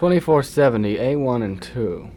2470, A1 and 2.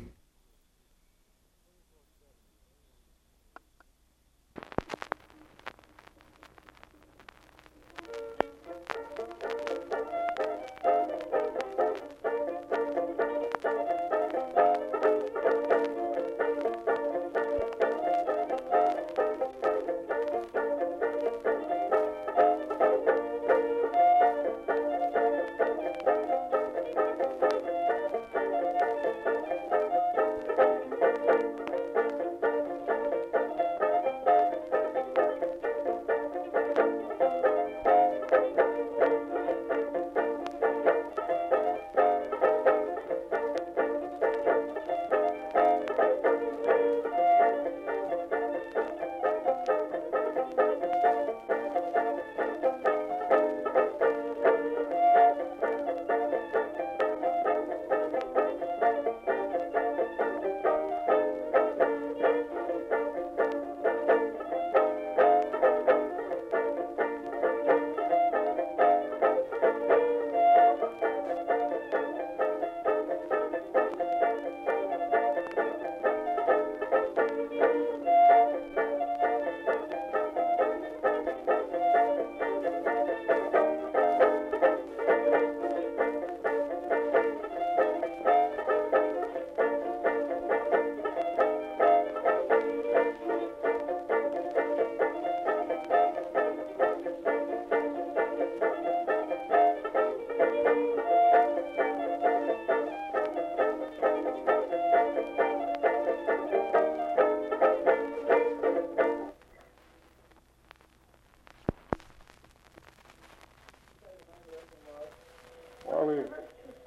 Well, we,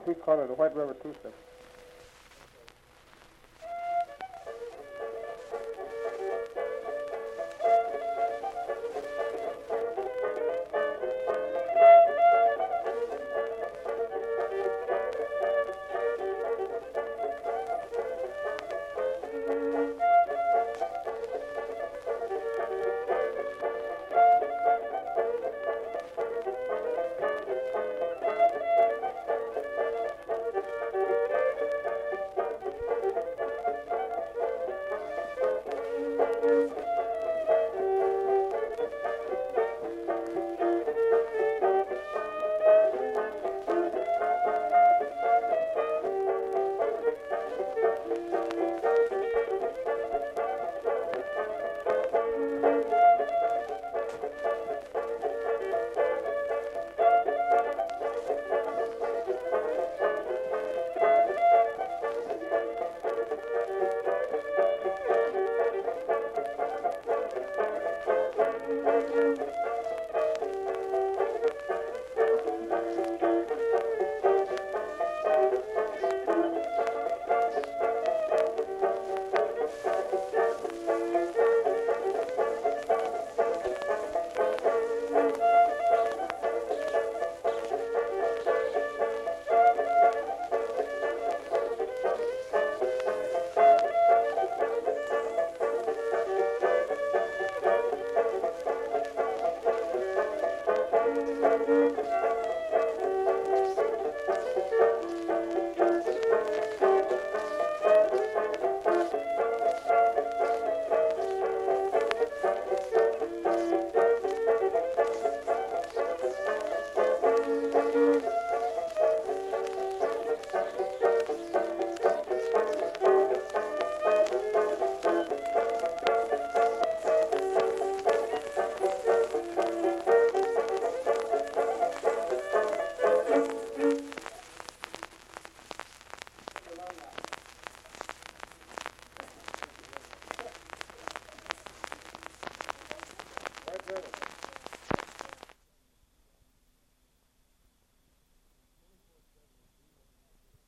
we call it a White River two-step.